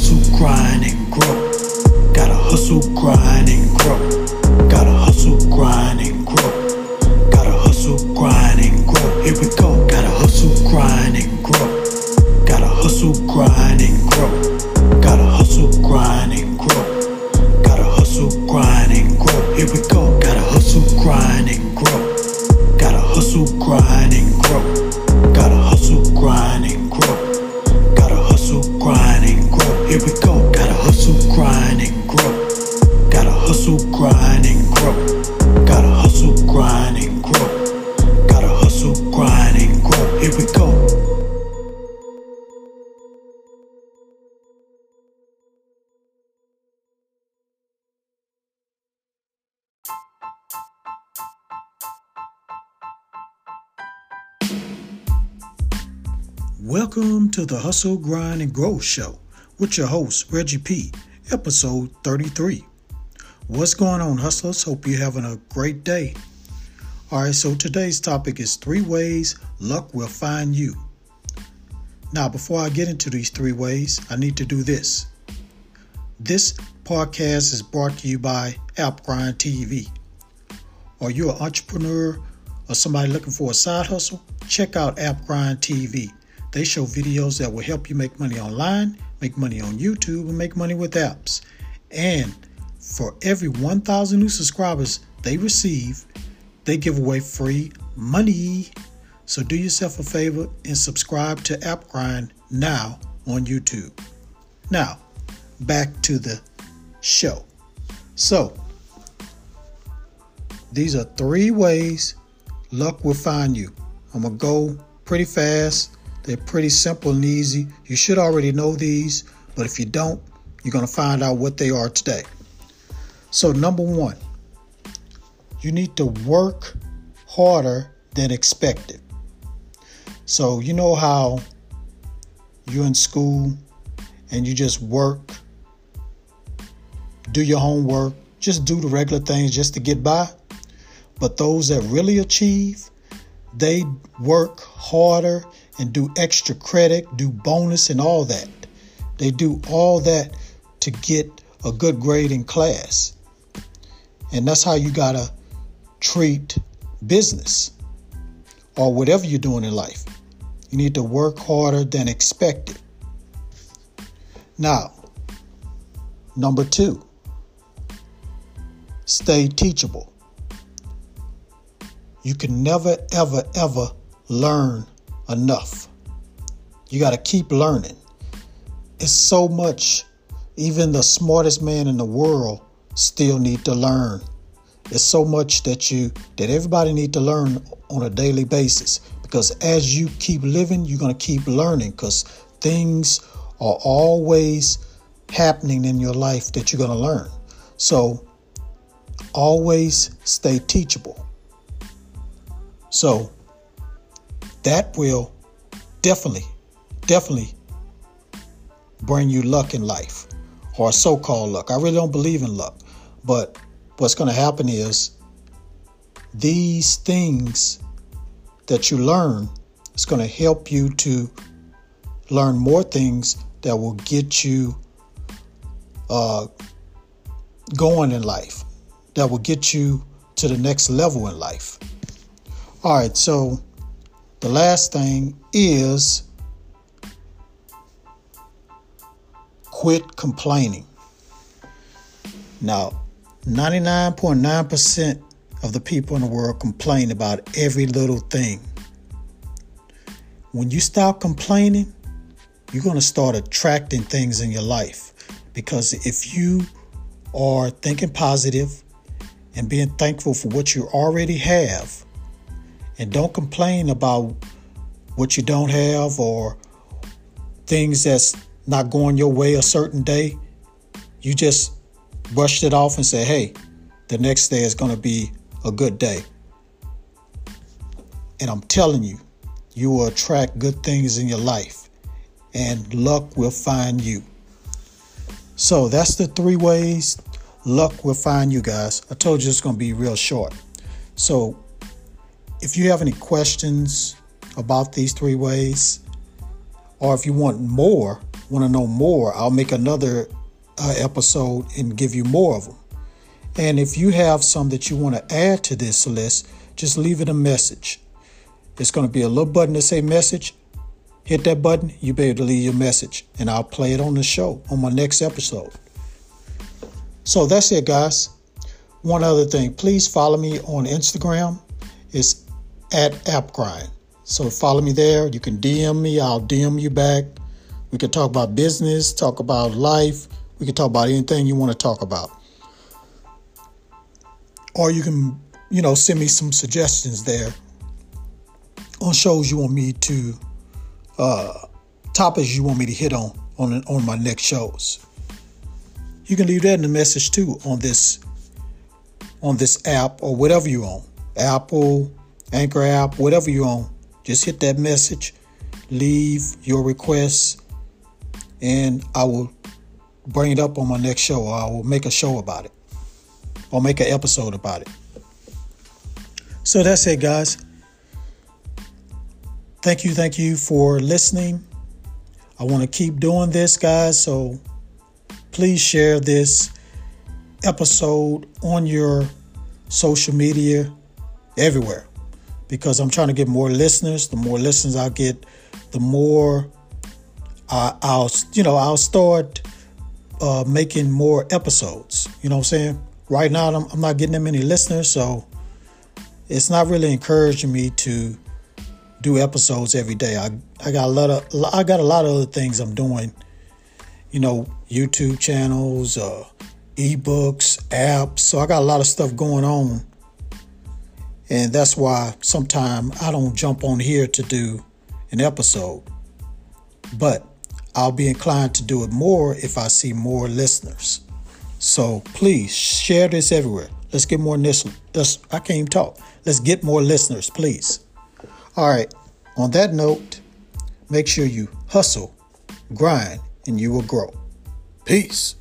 hustle, grind, and grow. Gotta hustle, grind, and grow. Gotta hustle, grind, and grow. Gotta hustle, grind, and grow. Here we go. Gotta hustle, grind, and grow. Gotta hustle, grind, Here we go. Welcome to the Hustle, Grind, and Grow Show with your host, Reggie P., episode 33. What's going on, hustlers? Hope you're having a great day. All right, so today's topic is three ways luck will find you. Now, before I get into these three ways, I need to do this. This podcast is brought to you by AppGrind TV. Are you an entrepreneur or somebody looking for a side hustle? Check out AppGrind TV. They show videos that will help you make money online, make money on YouTube, and make money with apps. And for every 1,000 new subscribers they receive, they give away free money. So do yourself a favor and subscribe to AppGrind now on YouTube. Now, back to the show. So, these are three ways luck will find you. I'm going to go pretty fast. They're pretty simple and easy. You should already know these, but if you don't, you're going to find out what they are today. So, number one, you need to work harder than expected. So, you know how you're in school and you just work, do your homework, just do the regular things just to get by? But those that really achieve, they work harder and do extra credit, do bonus, and all that. They do all that to get a good grade in class. And that's how you got to treat business or whatever you're doing in life. You need to work harder than expected. Now, number two, stay teachable. You can never, ever, ever learn enough. You got to keep learning. It's so much, even the smartest man in the world still need to learn. It's so much that you that everybody need to learn on a daily basis because as you keep living, you're going to keep learning because things are always happening in your life that you're going to learn. So always stay teachable. So that will definitely, definitely bring you luck in life or so called luck. I really don't believe in luck. But what's going to happen is these things that you learn is going to help you to learn more things that will get you uh, going in life, that will get you to the next level in life. All right, so the last thing is quit complaining. Now, 99.9% of the people in the world complain about every little thing. When you stop complaining, you're going to start attracting things in your life. Because if you are thinking positive and being thankful for what you already have, and don't complain about what you don't have or things that's not going your way a certain day, you just brushed it off and say, hey, the next day is going to be a good day. And I'm telling you, you will attract good things in your life and luck will find you. So that's the three ways luck will find you guys. I told you it's going to be real short. So if you have any questions about these three ways, or if you want more want to know more, I'll make another uh, episode and give you more of them. And if you have some that you want to add to this list, just leave it a message. It's going to be a little button to say message. Hit that button, you'll be able to leave your message, and I'll play it on the show on my next episode. So that's it, guys. One other thing, please follow me on Instagram. It's at AppGrind. So follow me there. You can DM me, I'll DM you back. We can talk about business, talk about life. We can talk about anything you want to talk about. Or you can, you know, send me some suggestions there on shows you want me to, uh, topics you want me to hit on on on my next shows. You can leave that in the message too on this on this app or whatever you own, Apple, Anchor app, whatever you own. Just hit that message, leave your requests, and I will bring it up on my next show. I will make a show about it or make an episode about it. So that's it, guys. Thank you, thank you for listening. I want to keep doing this, guys. So please share this episode on your social media everywhere because I'm trying to get more listeners. The more listeners I get, the more I, will you know I'll start uh, making more episodes. You know what I'm saying? Right now I'm, I'm not getting that many listeners, so it's not really encouraging me to do episodes every day. I I got a lot of I got a lot of other things I'm doing. You know, YouTube channels, uh, ebooks, apps. So I got a lot of stuff going on, and that's why sometimes I don't jump on here to do an episode. But I'll be inclined to do it more if I see more listeners. So please share this everywhere. Let's get more listeners. I can't even talk. Let's get more listeners, please. All right. On that note, make sure you hustle, grind, and you will grow. Peace.